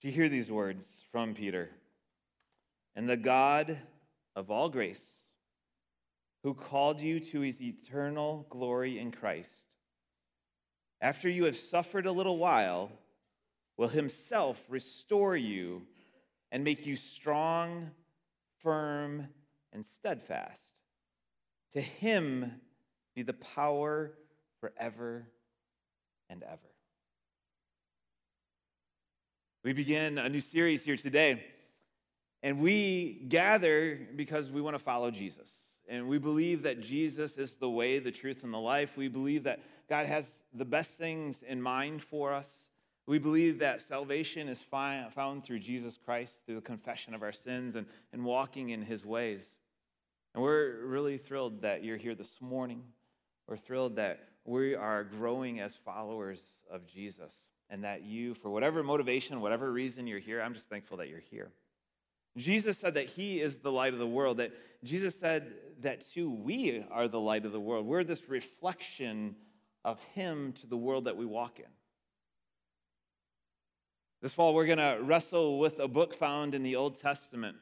Do you hear these words from Peter? And the God of all grace, who called you to his eternal glory in Christ, after you have suffered a little while, will himself restore you and make you strong, firm, and steadfast. To him be the power forever and ever. We begin a new series here today, and we gather because we want to follow Jesus. And we believe that Jesus is the way, the truth, and the life. We believe that God has the best things in mind for us. We believe that salvation is found through Jesus Christ, through the confession of our sins and, and walking in his ways. And we're really thrilled that you're here this morning. We're thrilled that we are growing as followers of Jesus and that you, for whatever motivation, whatever reason you're here, I'm just thankful that you're here. Jesus said that he is the light of the world, that Jesus said that too, we are the light of the world. We're this reflection of him to the world that we walk in. This fall, we're going to wrestle with a book found in the Old Testament.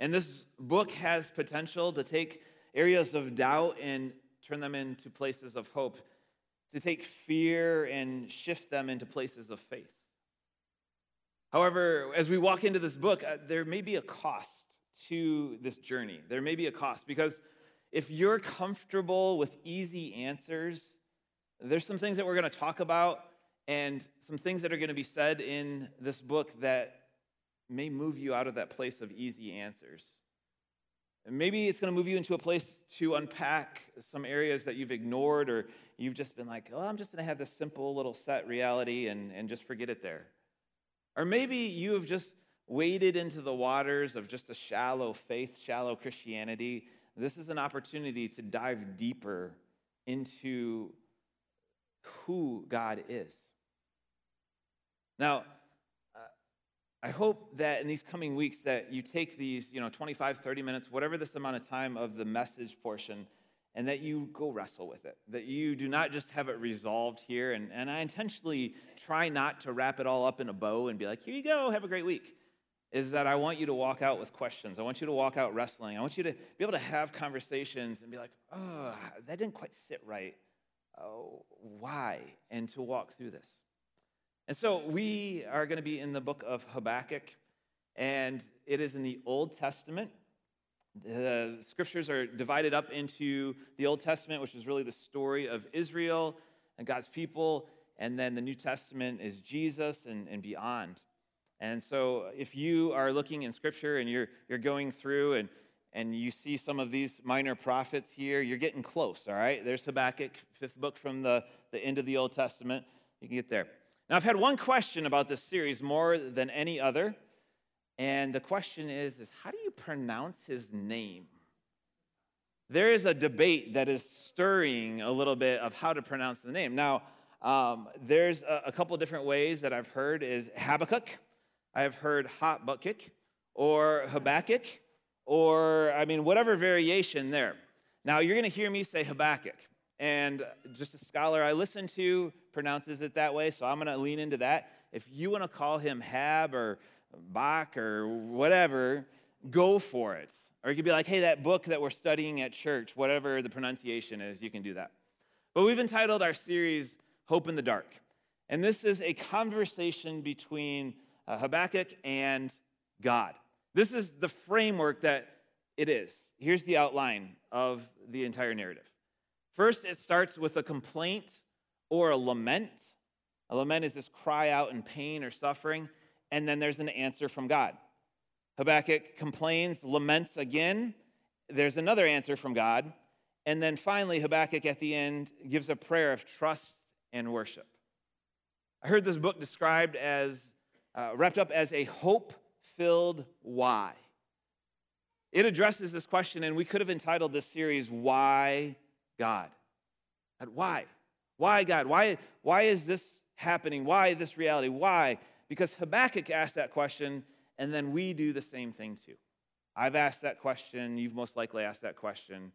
And this book has potential to take areas of doubt and turn them into places of hope, to take fear and shift them into places of faith. However, as we walk into this book, uh, there may be a cost to this journey. There may be a cost because if you're comfortable with easy answers, there's some things that we're going to talk about and some things that are going to be said in this book that may move you out of that place of easy answers. Maybe it's going to move you into a place to unpack some areas that you've ignored or you've just been like, oh, I'm just going to have this simple little set reality and, and just forget it there. Or maybe you have just waded into the waters of just a shallow faith, shallow Christianity. This is an opportunity to dive deeper into who God is. Now, I hope that in these coming weeks that you take these, you know, 25, 30 minutes, whatever this amount of time of the message portion, and that you go wrestle with it. That you do not just have it resolved here. And, and I intentionally try not to wrap it all up in a bow and be like, here you go, have a great week. Is that I want you to walk out with questions. I want you to walk out wrestling. I want you to be able to have conversations and be like, oh, that didn't quite sit right. Oh, why? And to walk through this. And so we are going to be in the book of Habakkuk, and it is in the Old Testament. The scriptures are divided up into the Old Testament, which is really the story of Israel and God's people, and then the New Testament is Jesus and, and beyond. And so if you are looking in scripture and you're, you're going through and, and you see some of these minor prophets here, you're getting close, all right? There's Habakkuk, fifth book from the, the end of the Old Testament. You can get there. Now, I've had one question about this series more than any other, and the question is, is how do you pronounce his name? There is a debate that is stirring a little bit of how to pronounce the name. Now, um, there's a, a, couple different ways that I've heard is Habakkuk. I've heard Habakkuk or Habakkuk, or I mean, whatever variation there. Now, you're going to hear me say Habakkuk. And just a scholar I listen to pronounces it that way, so I'm going to lean into that. If you want to call him Hab or Bach or whatever, go for it. Or you could be like, hey, that book that we're studying at church, whatever the pronunciation is, you can do that. But we've entitled our series Hope in the Dark. And this is a conversation between uh, Habakkuk and God. This is the framework that it is. Here's the outline of the entire narrative. First, it starts with a complaint or a lament. A lament is this cry out in pain or suffering, and then there's an answer from God. Habakkuk complains, laments again. There's another answer from God. And then finally, Habakkuk at the end gives a prayer of trust and worship. I heard this book described as, uh, wrapped up as a hope filled why. It addresses this question, and we could have entitled this series, Why God? Why? Why God? Why, why is this happening? Why this reality? Why? Because Habakkuk asked that question, and then we do the same thing too. I've asked that question. You've most likely asked that question.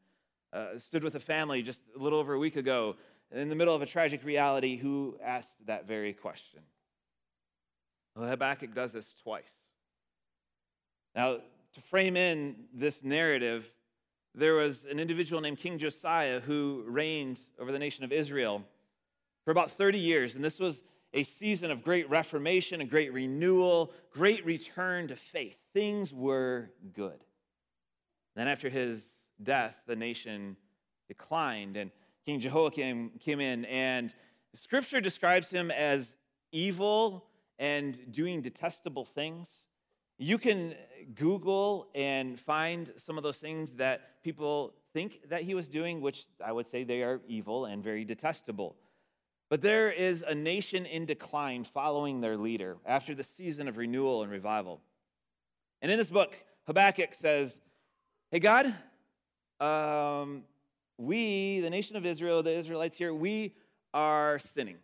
Uh, stood with a family just a little over a week ago in the middle of a tragic reality who asked that very question. Well, Habakkuk does this twice. Now, to frame in this narrative, there was an individual named King Josiah who reigned over the nation of Israel for about 30 years. And this was a season of great reformation, a great renewal, great return to faith. Things were good. Then, after his death, the nation declined, and King Jehoiakim came in, and scripture describes him as evil and doing detestable things. You can Google and find some of those things that people think that he was doing, which I would say they are evil and very detestable. But there is a nation in decline following their leader after the season of renewal and revival. And in this book, Habakkuk says, Hey, God, um, we, the nation of Israel, the Israelites here, we are sinning.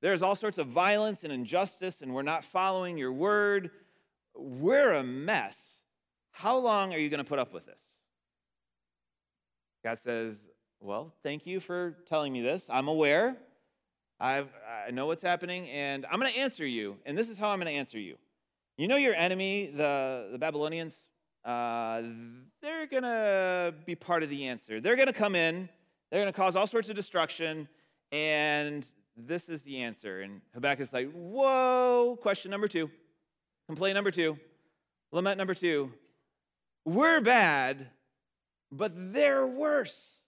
There's all sorts of violence and injustice, and we're not following your word. We're a mess. How long are you going to put up with this? God says, Well, thank you for telling me this. I'm aware. I've, I know what's happening, and I'm going to answer you. And this is how I'm going to answer you. You know your enemy, the, the Babylonians? Uh, they're going to be part of the answer. They're going to come in, they're going to cause all sorts of destruction, and this is the answer. And Habakkuk's like, whoa, question number two, complaint number two, lament number two. We're bad, but they're worse.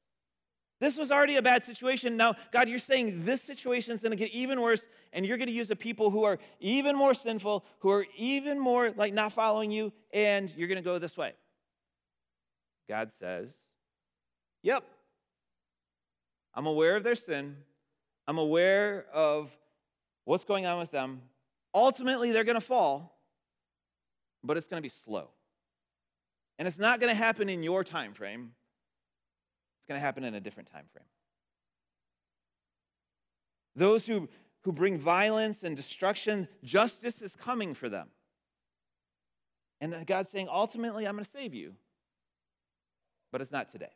This was already a bad situation. Now, God, you're saying this situation is going to get even worse, and you're going to use the people who are even more sinful, who are even more like not following you, and you're going to go this way. God says, Yep, I'm aware of their sin. I'm aware of what's going on with them. Ultimately, they're going to fall, but it's going to be slow. And it's not going to happen in your time frame. It's going to happen in a different time frame. Those who, who bring violence and destruction, justice is coming for them. And God's saying, ultimately, I'm going to save you. But it's not today.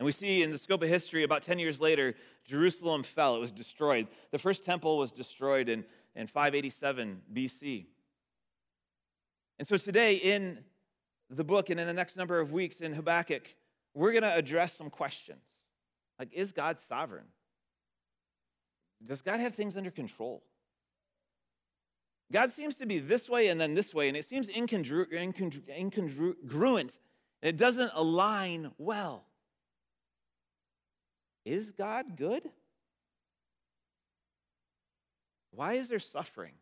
And we see in the scope of history, about 10 years later, Jerusalem fell. It was destroyed. The first temple was destroyed in, in 587 BC. And so today, in the book and in the next number of weeks in Habakkuk, we're going to address some questions. Like, is God sovereign? Does God have things under control? God seems to be this way and then this way, and it seems incongru- incongru- incongruent. It doesn't align well. Is God good? Why is there suffering?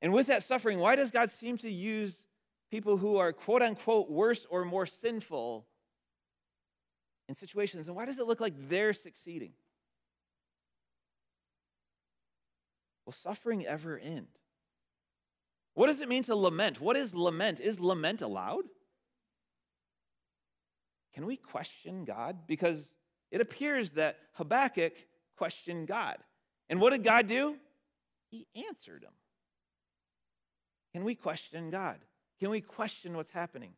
And with that suffering, why does God seem to use people who are quote unquote worse or more sinful in situations? And why does it look like they're succeeding? Will suffering ever end? What does it mean to lament? What is lament? Is lament allowed? Can we question God? Because it appears that Habakkuk questioned God. And what did God do? He answered him. Can we question God? Can we question what's happening?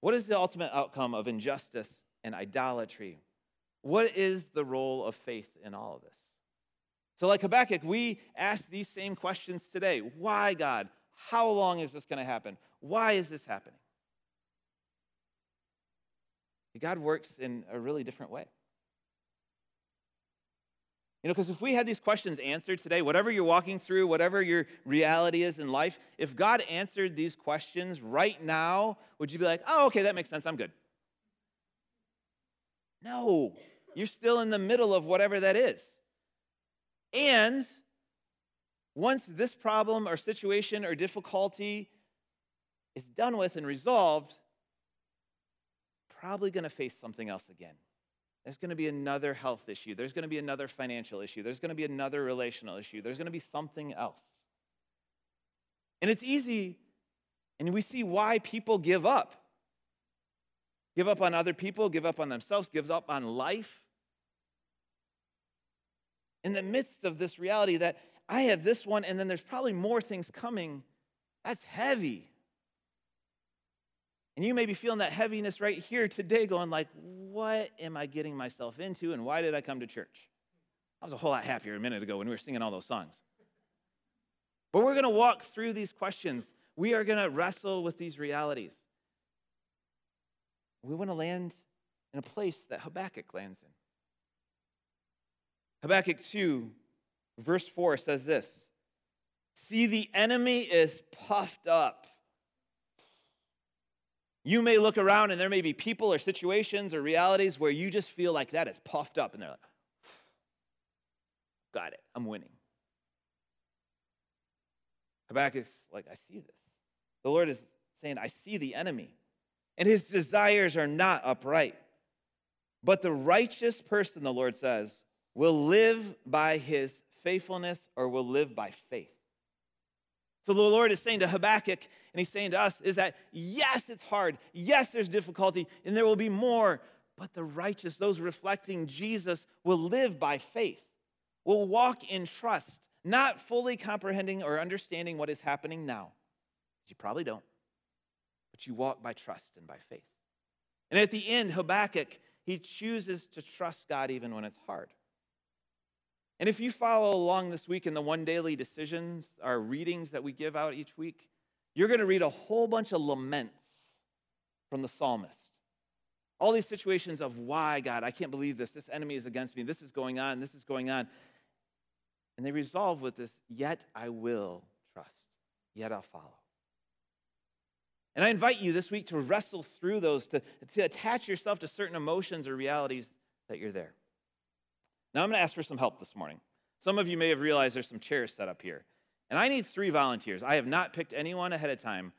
What is the ultimate outcome of injustice and idolatry? What is the role of faith in all of this? So, like Habakkuk, we ask these same questions today. Why, God? How long is this going to happen? Why is this happening? God works in a really different way. You know, because if we had these questions answered today, whatever you're walking through, whatever your reality is in life, if God answered these questions right now, would you be like, oh, okay, that makes sense, I'm good? No, you're still in the middle of whatever that is. And once this problem or situation or difficulty is done with and resolved, probably going to face something else again. There's going to be another health issue. There's going to be another financial issue. There's going to be another relational issue. There's going to be something else. And it's easy, and we see why people give up. Give up on other people, give up on themselves, gives up on life. In the midst of this reality that I have this one, and then there's probably more things coming, that's heavy. And you may be feeling that heaviness right here today, going like, what am I getting myself into and why did I come to church? I was a whole lot happier a minute ago when we were singing all those songs. But we're going to walk through these questions. We are going to wrestle with these realities. We want to land in a place that Habakkuk lands in. Habakkuk 2, verse 4 says this See, the enemy is puffed up. You may look around and there may be people or situations or realities where you just feel like that is puffed up and they're like, got it, I'm winning. Habakkuk's like, I see this. The Lord is saying, I see the enemy, and his desires are not upright. But the righteous person, the Lord says, will live by his faithfulness or will live by faith. So the Lord is saying to Habakkuk, and he's saying to us, is that yes, it's hard. Yes, there's difficulty, and there will be more. But the righteous, those reflecting Jesus, will live by faith, will walk in trust, not fully comprehending or understanding what is happening now. You probably don't, but you walk by trust and by faith. And at the end, Habakkuk, he chooses to trust God even when it's hard. And if you follow along this week in the one daily decisions, our readings that we give out each week, you're going to read a whole bunch of laments from the psalmist. All these situations of why, God, I can't believe this. This enemy is against me. This is going on. This is going on. And they resolve with this, yet I will trust, yet I'll follow. And I invite you this week to wrestle through those, to, to attach yourself to certain emotions or realities that you're there. Now I'm going to ask for some help this morning. Some of you may have realized there's some chairs set up here. And I need three volunteers. I have not picked anyone ahead of time.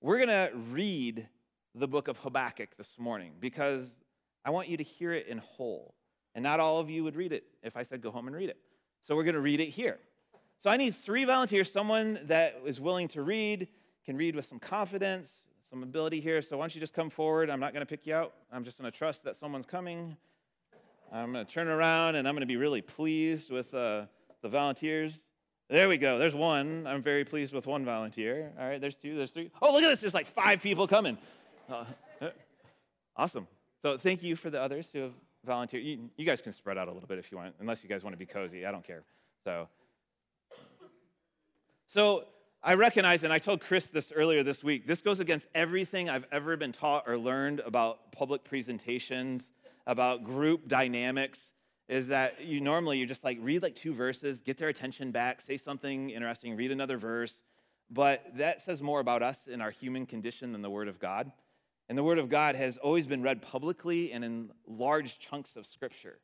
We're going to read the book of Habakkuk this morning because I want you to hear it in whole. And not all of you would read it if I said go home and read it. So we're going to read it here. So I need three volunteers, someone that is willing to read, can read with some confidence, some ability here. So why don't you just come forward? I'm not going to pick you out. I'm just going to trust that someone's coming. I'm going to turn around and I'm going to be really pleased with uh, the volunteers. There we go. There's one. I'm very pleased with one volunteer. All right, there's two, there's three. Oh, look at this. There's like five people coming. Uh, awesome. So thank you for the others who have volunteered. You, you guys can spread out a little bit if you want, unless you guys want to be cozy. I don't care. So, so I recognize, and I told Chris this earlier this week, this goes against everything I've ever been taught or learned about public presentations about group dynamics is that you normally you just like read like two verses, get their attention back, say something interesting, read another verse. But that says more about us in our human condition than the Word of God. And the Word of God has always been read publicly and in large chunks of Scripture.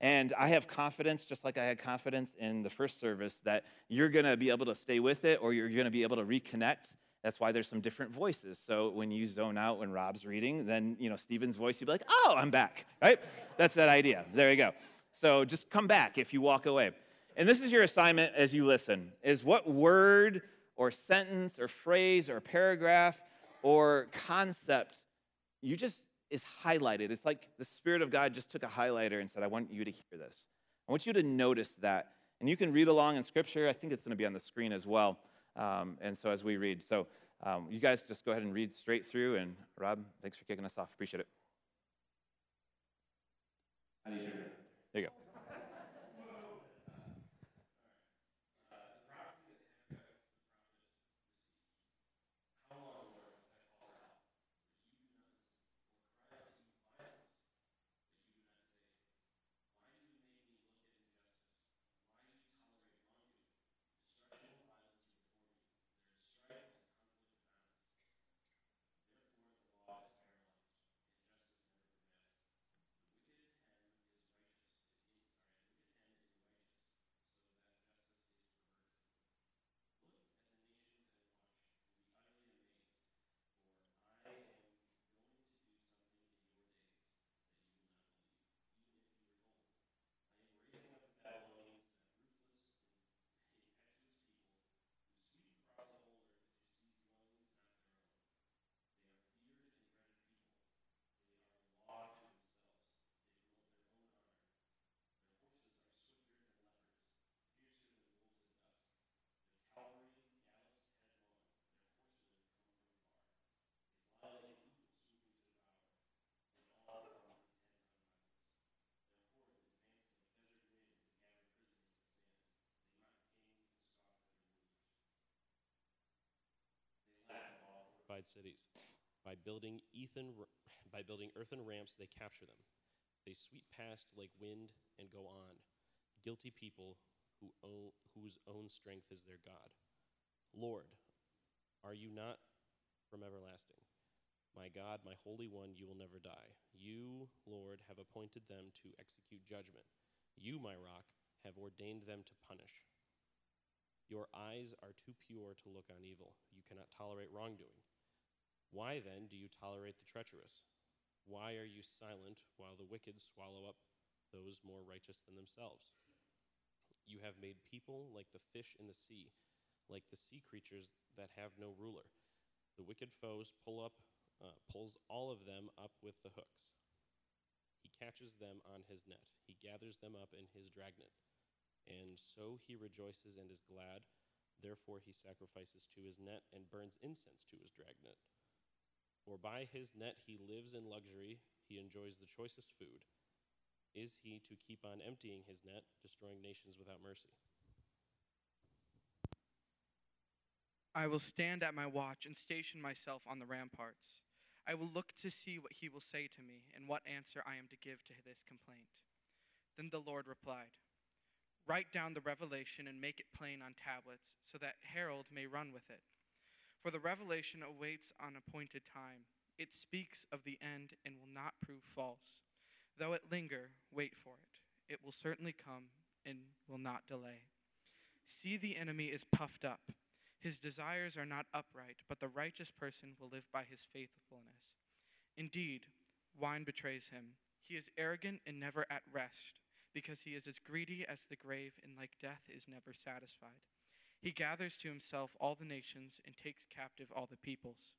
And I have confidence, just like I had confidence in the first service, that you're going to be able to stay with it or you're going to be able to reconnect that's why there's some different voices. So when you zone out when Rob's reading, then you know Stephen's voice, you'd be like, "Oh, I'm back." Right? That's that idea. There you go. So just come back if you walk away. And this is your assignment as you listen: is what word or sentence or phrase or paragraph or concept you just is highlighted. It's like the Spirit of God just took a highlighter and said, "I want you to hear this. I want you to notice that." And you can read along in Scripture. I think it's going to be on the screen as well. Um, and so as we read, so um, you guys just go ahead and read straight through. And Rob, thanks for kicking us off. Appreciate it. Fortified cities. By building, Ethan, by building earthen ramps, they capture them. They sweep past like wind and go on. Guilty people who own, whose own strength is their God. Lord, are you not from everlasting? My God, my Holy One, you will never die. You, Lord, have appointed them to execute judgment. You, my rock, have ordained them to punish. Your eyes are too pure to look on evil. You cannot tolerate wrongdoing. Why then do you tolerate the treacherous? Why are you silent while the wicked swallow up those more righteous than themselves? You have made people like the fish in the sea, like the sea creatures that have no ruler. The wicked foes pull up uh, pulls all of them up with the hooks. He catches them on his net. He gathers them up in his dragnet. And so he rejoices and is glad. Therefore he sacrifices to his net and burns incense to his dragnet. For by his net he lives in luxury, he enjoys the choicest food. Is he to keep on emptying his net, destroying nations without mercy? I will stand at my watch and station myself on the ramparts. I will look to see what he will say to me and what answer I am to give to this complaint. Then the Lord replied, Write down the revelation and make it plain on tablets, so that Herald may run with it. For the revelation awaits on appointed time. It speaks of the end and will not prove false. Though it linger, wait for it. It will certainly come and will not delay. See, the enemy is puffed up his desires are not upright, but the righteous person will live by his faithfulness. Indeed, wine betrays him. He is arrogant and never at rest, because he is as greedy as the grave, and like death is never satisfied. He gathers to himself all the nations and takes captive all the peoples.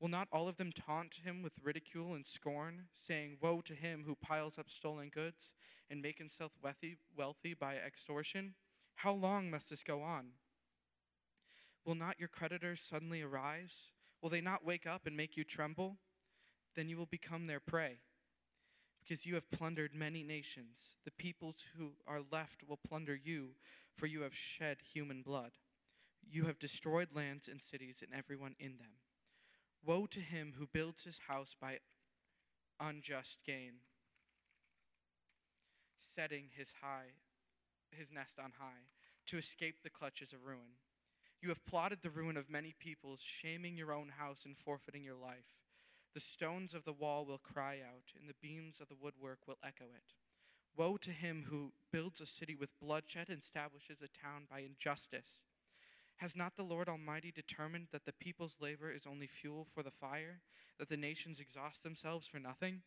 Will not all of them taunt him with ridicule and scorn, saying, Woe to him who piles up stolen goods and make himself wealthy, wealthy by extortion? How long must this go on? Will not your creditors suddenly arise? Will they not wake up and make you tremble? Then you will become their prey. Because you have plundered many nations. The peoples who are left will plunder you, for you have shed human blood. You have destroyed lands and cities and everyone in them. Woe to him who builds his house by unjust gain, setting his high his nest on high to escape the clutches of ruin. You have plotted the ruin of many peoples, shaming your own house and forfeiting your life. The stones of the wall will cry out, and the beams of the woodwork will echo it. Woe to him who builds a city with bloodshed and establishes a town by injustice. Has not the Lord Almighty determined that the people's labor is only fuel for the fire, that the nations exhaust themselves for nothing?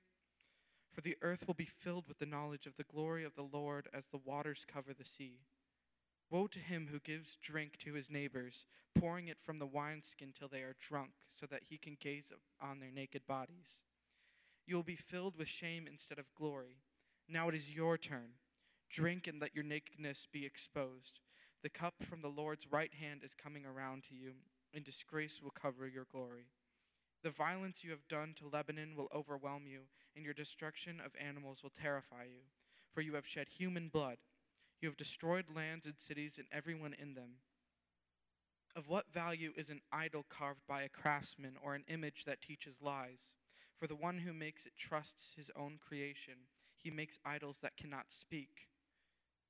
For the earth will be filled with the knowledge of the glory of the Lord as the waters cover the sea. Woe to him who gives drink to his neighbors, pouring it from the wineskin till they are drunk, so that he can gaze on their naked bodies. You will be filled with shame instead of glory. Now it is your turn. Drink and let your nakedness be exposed. The cup from the Lord's right hand is coming around to you, and disgrace will cover your glory. The violence you have done to Lebanon will overwhelm you, and your destruction of animals will terrify you, for you have shed human blood you have destroyed lands and cities and everyone in them. Of what value is an idol carved by a craftsman or an image that teaches lies? For the one who makes it trusts his own creation. He makes idols that cannot speak.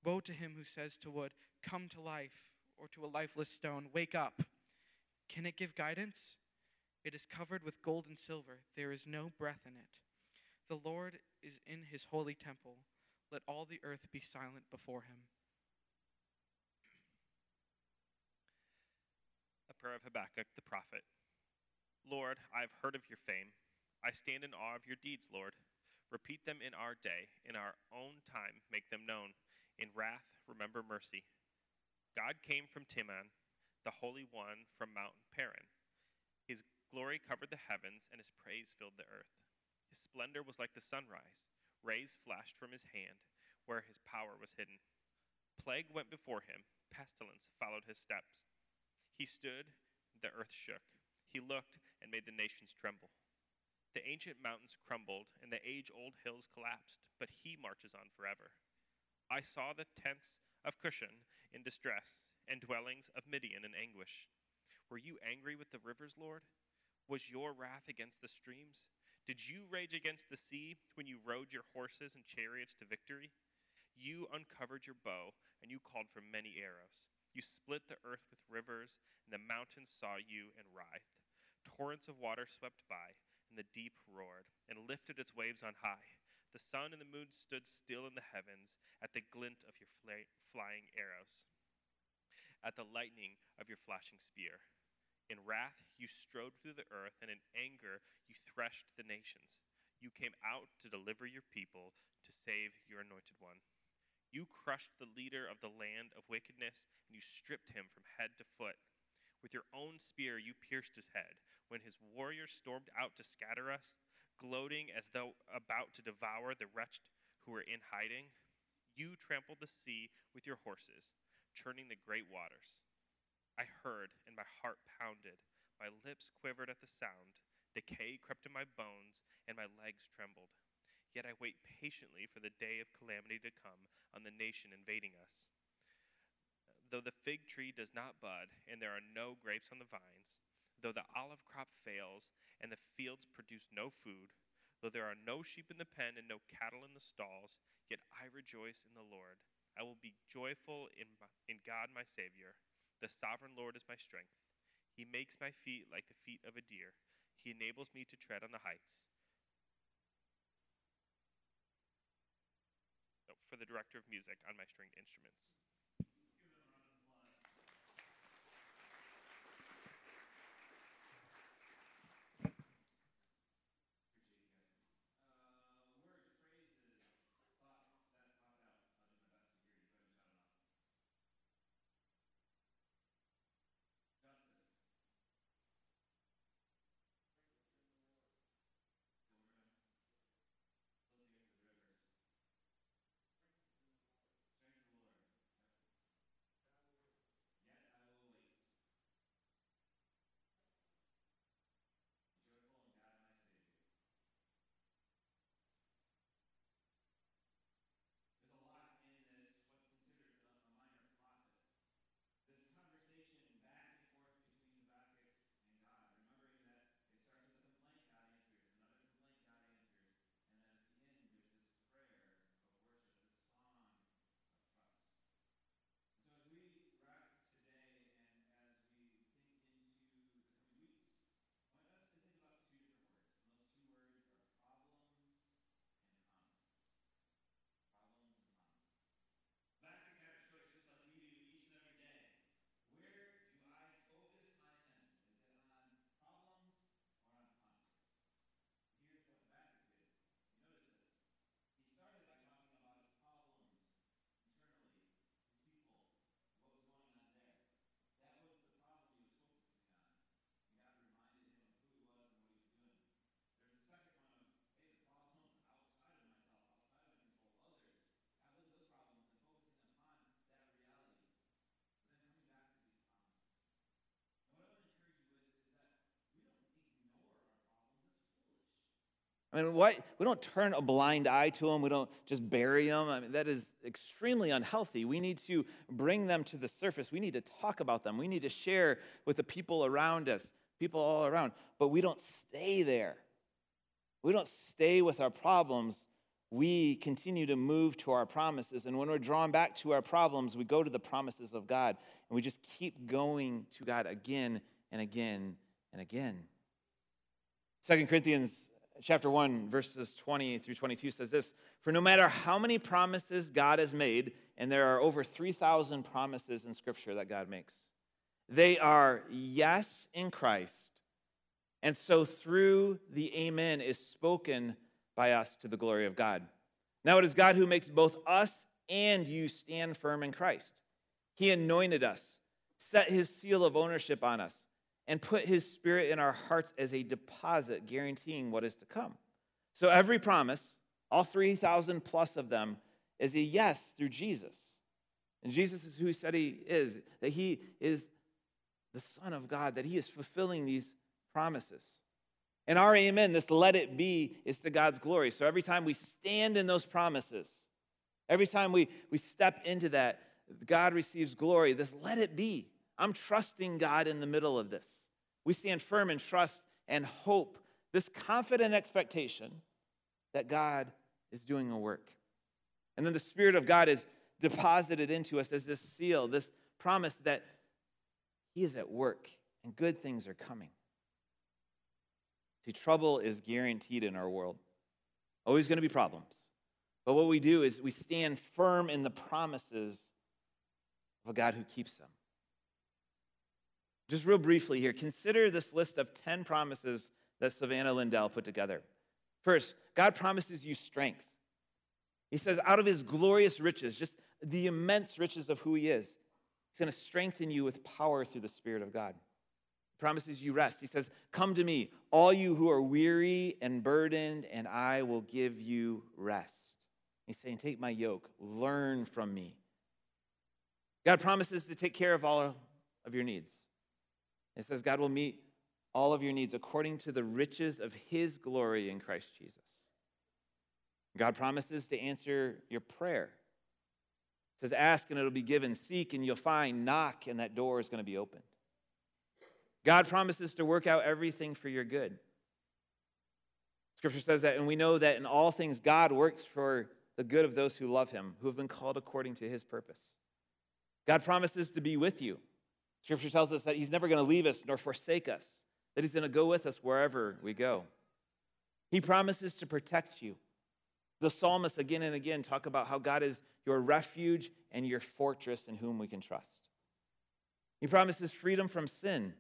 Woe to him who says to wood, Come to life, or to a lifeless stone, Wake up. Can it give guidance? It is covered with gold and silver. There is no breath in it. The Lord is in his holy temple. Let all the earth be silent before him. A prayer of Habakkuk the prophet. Lord, I have heard of your fame. I stand in awe of your deeds, Lord. Repeat them in our day. In our own time, make them known. In wrath, remember mercy. God came from Teman, the Holy One from Mount Paran. His glory covered the heavens, and his praise filled the earth. His splendor was like the sunrise. Rays flashed from his hand, where his power was hidden. Plague went before him, pestilence followed his steps. He stood, the earth shook. He looked and made the nations tremble. The ancient mountains crumbled, and the age old hills collapsed, but he marches on forever. I saw the tents of Cushan in distress, and dwellings of Midian in anguish. Were you angry with the rivers, Lord? Was your wrath against the streams? Did you rage against the sea when you rode your horses and chariots to victory? You uncovered your bow, and you called for many arrows. You split the earth with rivers, and the mountains saw you and writhed. Torrents of water swept by, and the deep roared, and lifted its waves on high. The sun and the moon stood still in the heavens at the glint of your flying arrows, at the lightning of your flashing spear. In wrath you strode through the earth, and in anger you threshed the nations. You came out to deliver your people, to save your anointed one. You crushed the leader of the land of wickedness, and you stripped him from head to foot. With your own spear you pierced his head. When his warriors stormed out to scatter us, gloating as though about to devour the wretched who were in hiding, you trampled the sea with your horses, churning the great waters. I heard, and my heart pounded. My lips quivered at the sound. Decay crept in my bones, and my legs trembled. Yet I wait patiently for the day of calamity to come on the nation invading us. Though the fig tree does not bud, and there are no grapes on the vines, though the olive crop fails, and the fields produce no food, though there are no sheep in the pen and no cattle in the stalls, yet I rejoice in the Lord. I will be joyful in, in God my Savior. The sovereign Lord is my strength. He makes my feet like the feet of a deer. He enables me to tread on the heights. for the director of music on my stringed instruments. I mean, why, we don't turn a blind eye to them. We don't just bury them. I mean, that is extremely unhealthy. We need to bring them to the surface. We need to talk about them. We need to share with the people around us, people all around. But we don't stay there. We don't stay with our problems. We continue to move to our promises. And when we're drawn back to our problems, we go to the promises of God. And we just keep going to God again and again and again. Second Corinthians chapter 1, verses 20 through 22 says this For no matter how many promises God has made, and there are over 3,000 promises in Scripture that God makes, they are yes in Christ. And so through the Amen is spoken by us to the glory of God. Now it is God who makes both us and you stand firm in Christ. He anointed us, set his seal of ownership on us and put his spirit in our hearts as a deposit, guaranteeing what is to come. So every promise, all 3,000 plus of them, is a yes through Jesus. And Jesus is who he said he is, that he is the Son of God, that he is fulfilling these promises. And our amen, this let it be, is to God's glory. So every time we stand in those promises, every time we, we step into that, God receives glory. This let it be I'm trusting God in the middle of this. We stand firm and trust and hope, this confident expectation that God is doing a work. And then the Spirit of God is deposited into us as this seal, this promise that He is at work and good things are coming. See, trouble is guaranteed in our world. Always going to be problems. But what we do is we stand firm in the promises of a God who keeps them. Just real briefly here, consider this list of 10 promises that Savannah Lindell put together. First, God promises you strength. He says, out of his glorious riches, just the immense riches of who he is, he's going to strengthen you with power through the Spirit of God. He promises you rest. He says, Come to me, all you who are weary and burdened, and I will give you rest. He's saying, Take my yoke, learn from me. God promises to take care of all of your needs. It says, God will meet all of your needs according to the riches of his glory in Christ Jesus. God promises to answer your prayer. It says, Ask and it'll be given, seek and you'll find, knock and that door is going to be opened. God promises to work out everything for your good. Scripture says that, and we know that in all things God works for the good of those who love him, who have been called according to his purpose. God promises to be with you. Scripture tells us that he's never going to leave us nor forsake us, that he's going to go with us wherever we go. He promises to protect you. The psalmists again and again talk about how God is your refuge and your fortress in whom we can trust. He promises freedom from sin.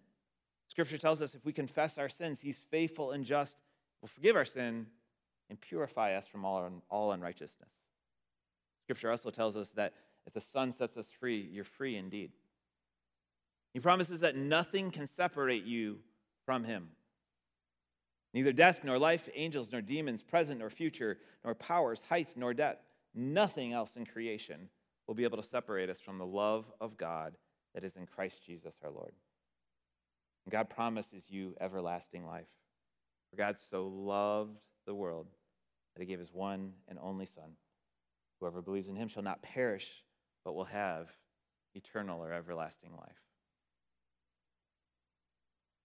Scripture tells us if we confess our sins, He's faithful and just, will forgive our sin and purify us from all, all unrighteousness. Scripture also tells us that if the Son sets us free, you're free indeed. He promises that nothing can separate you from Him. Neither death, nor life, angels, nor demons, present nor future, nor powers, height, nor depth, nothing else in creation will be able to separate us from the love of God that is in Christ Jesus our Lord. And God promises you everlasting life. For God so loved the world that he gave his one and only Son. Whoever believes in him shall not perish, but will have eternal or everlasting life.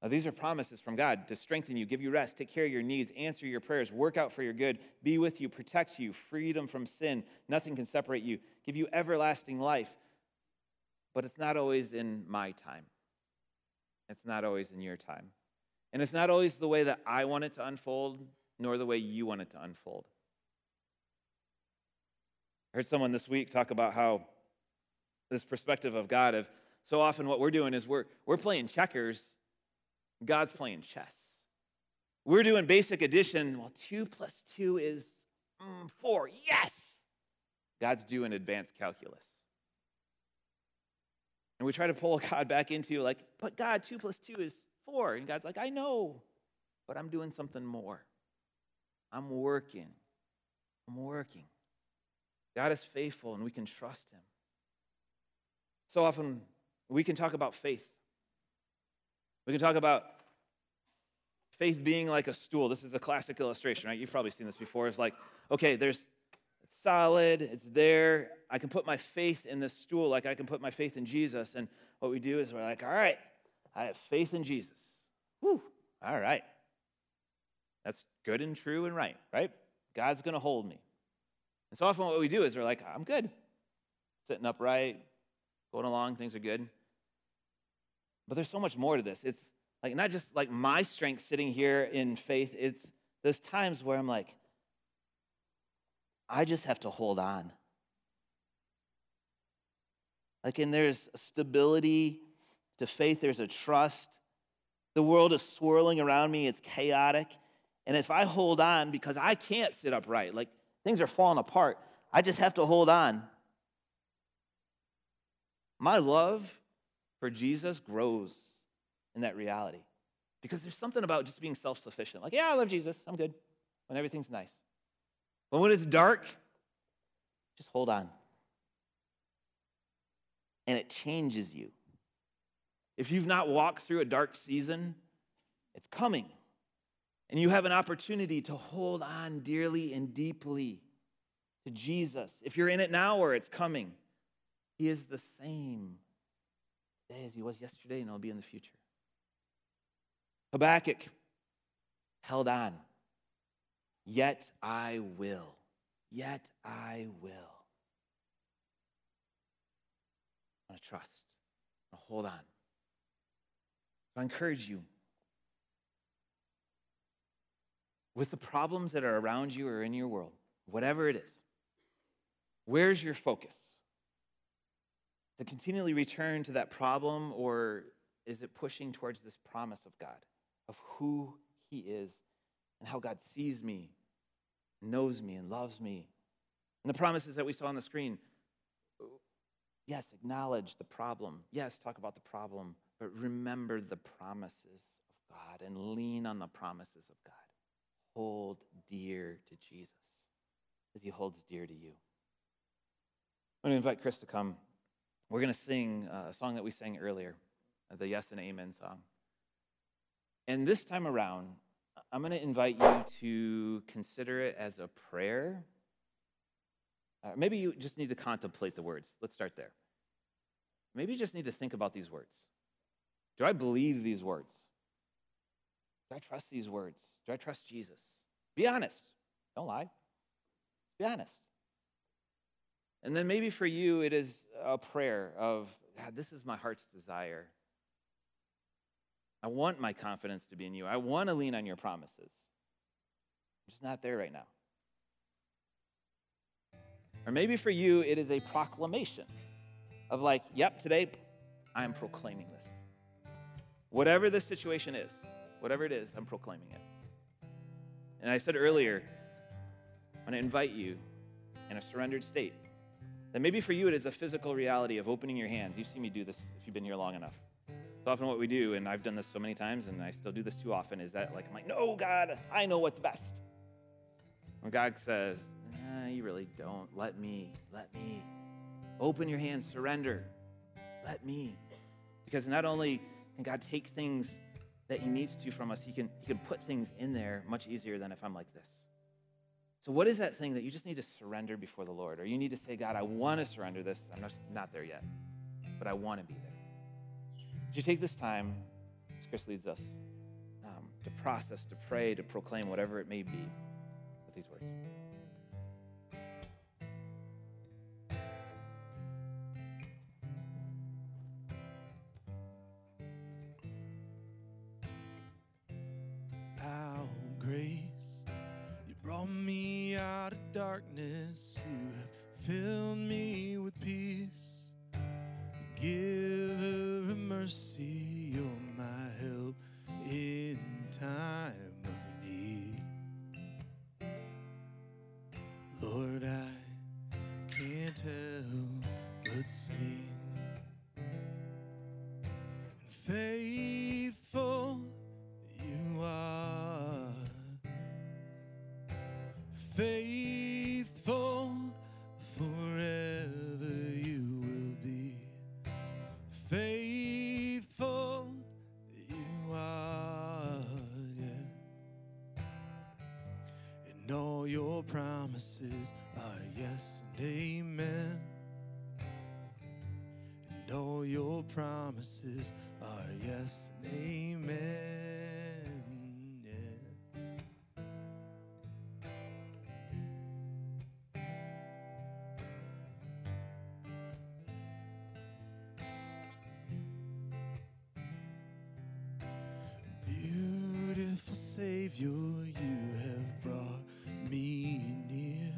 Now, these are promises from God to strengthen you, give you rest, take care of your needs, answer your prayers, work out for your good, be with you, protect you, freedom from sin. Nothing can separate you, give you everlasting life. But it's not always in my time, it's not always in your time. And it's not always the way that I want it to unfold, nor the way you want it to unfold. I heard someone this week talk about how this perspective of God of so often what we're doing is we're, we're playing checkers God's playing chess. We're doing basic addition. Well, two plus two is mm, four. Yes! God's doing advanced calculus. And we try to pull God back into, like, but God, two plus two is four. And God's like, I know, but I'm doing something more. I'm working. I'm working. God is faithful and we can trust Him. So often we can talk about faith. We can talk about faith being like a stool. This is a classic illustration, right? You've probably seen this before. It's like, okay, there's it's solid, it's there. I can put my faith in this stool like I can put my faith in Jesus. And what we do is we're like, all right, I have faith in Jesus. Whew, all right. That's good and true and right, right? God's to hold me. And so often what we do is we're like, I'm good. Sitting upright, going along, things are good. But there's so much more to this. It's like not just like my strength sitting here in faith, it's those times where I'm like, I just have to hold on. Like, and there's stability to faith, there's a trust. The world is swirling around me, it's chaotic. And if I hold on because I can't sit upright, like things are falling apart, I just have to hold on. My love for Jesus grows in that reality. Because there's something about just being self sufficient. Like, yeah, I love Jesus, I'm good, when everything's nice. But when it's dark, just hold on. And it changes you. If you've not walked through a dark season, it's coming. And you have an opportunity to hold on dearly and deeply to Jesus. If you're in it now or it's coming, He is the same today as he was yesterday, and he'll be in the future. Habakkuk held on. Yet I will. Yet I will. Going to trust. Going to hold on. I encourage you with the problems that are around you or in your world, whatever it is, where's your focus? To continually return to that problem, or is it pushing towards this promise of God, of who He is and how God sees me, knows me, and loves me? And the promises that we saw on the screen yes, acknowledge the problem. Yes, talk about the problem, but remember the promises of God and lean on the promises of God. Hold dear to Jesus as He holds dear to you. I'm going to invite Chris to come. We're going to sing uh, a song that we sang earlier, the Yes and Amen song. And this time around, I'm going to invite you to consider it as a prayer. Uh, maybe you just need to contemplate the words. Let's start there. Maybe you just need to think about these words. Do I believe these words? Do I trust these words? Do I trust Jesus? Be honest. Don't lie. Be honest. And then maybe for you, it is a prayer of, God, this is my heart's desire. I want my confidence to be in you. I want to lean on your promises. I'm just not there right now. Or maybe for you, it is a proclamation of, like, yep, today I am proclaiming this. Whatever the situation is, whatever it is, I'm proclaiming it. And I said earlier, I'm going to invite you in a surrendered state that maybe for you it is a physical reality of opening your hands. You've seen me do this if you've been here long enough. So often what we do, and I've done this so many times, and I still do this too often, is that like I'm like, no, God, I know what's best. When God says, eh, you really don't. Let me, let me. Open your hands, surrender. Let me. Because not only can God take things that He needs to from us, He can, he can put things in there much easier than if I'm like this. So, what is that thing that you just need to surrender before the Lord? Or you need to say, God, I want to surrender this. I'm just not there yet, but I want to be there. Would you take this time, as Chris leads us, um, to process, to pray, to proclaim whatever it may be with these words? How grace, you brought me out of darkness. You have filled me mercy, promises are yes and amen. Yeah. Beautiful Savior, you have brought me near.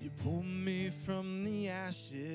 You pulled me from the ashes,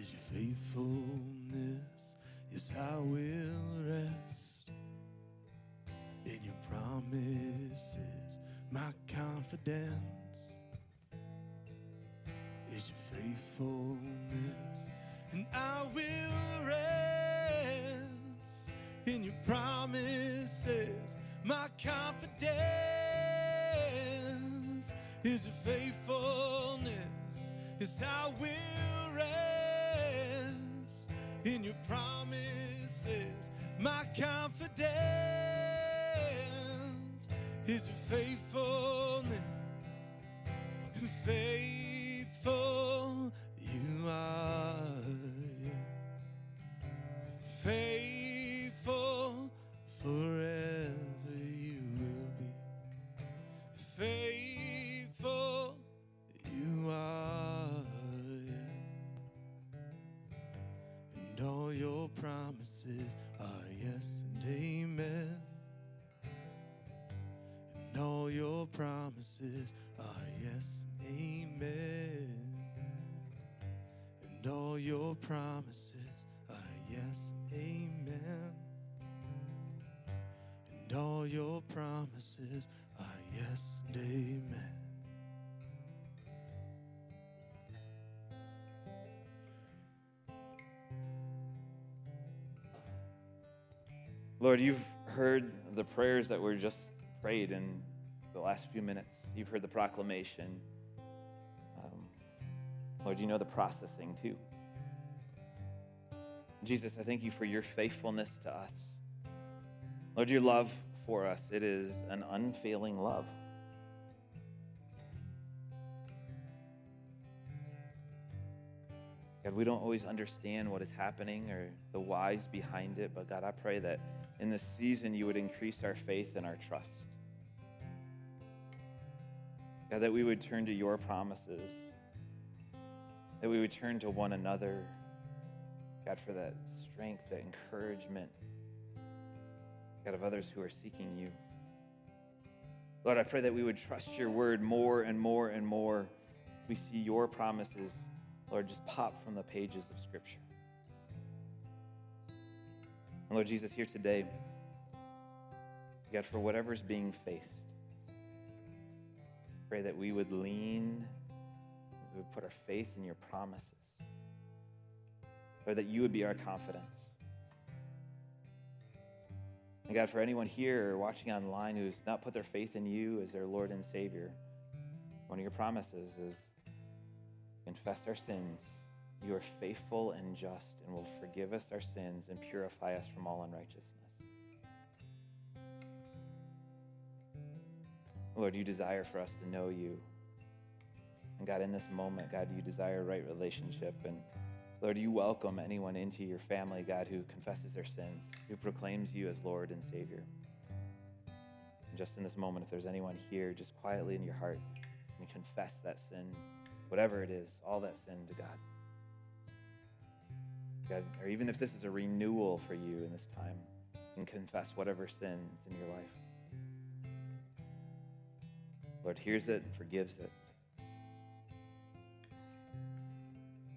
is your faithfulness. Yes, I will rest in your promises. My confidence is your faithfulness. And I will rest in your promises. My confidence your promises. My confidence is your faithfulness. And faithful Lord, you've heard the prayers that were just prayed in the last few minutes. You've heard the proclamation. Um, Lord, you know the processing too. Jesus, I thank you for your faithfulness to us. Lord, your love for us, it is an unfailing love. God, we don't always understand what is happening or the whys behind it, but God, I pray that in this season you would increase our faith and our trust. God, that we would turn to your promises, that we would turn to one another, God, for that strength, that encouragement, God, of others who are seeking you. Lord, I pray that we would trust your word more and more and more. We see your promises, Lord, just pop from the pages of Scripture. And Lord Jesus, here today, God, for whatever's being faced, pray that we would lean, we would put our faith in your promises. Lord, that you would be our confidence. And God, for anyone here or watching online who's not put their faith in you as their Lord and Savior, one of your promises is confess our sins. You are faithful and just and will forgive us our sins and purify us from all unrighteousness. Lord, you desire for us to know you. And God, in this moment, God, you desire a right relationship. And Lord, you welcome anyone into your family, God, who confesses their sins, who proclaims you as Lord and Savior. And just in this moment, if there's anyone here, just quietly in your heart, and confess that sin, whatever it is, all that sin to God. God, or even if this is a renewal for you in this time, and confess whatever sins in your life. Lord hears it and forgives it.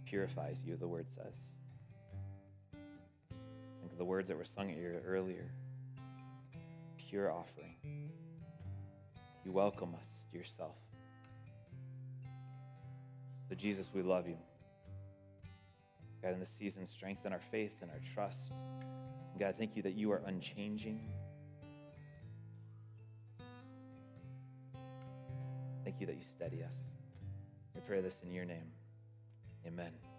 Purifies you, the word says. Think of the words that were sung here earlier. Pure offering. You welcome us to yourself. So, Jesus, we love you. God, in this season, strengthen our faith and our trust. And God, thank you that you are unchanging. Thank you that you steady us. We pray this in your name. Amen.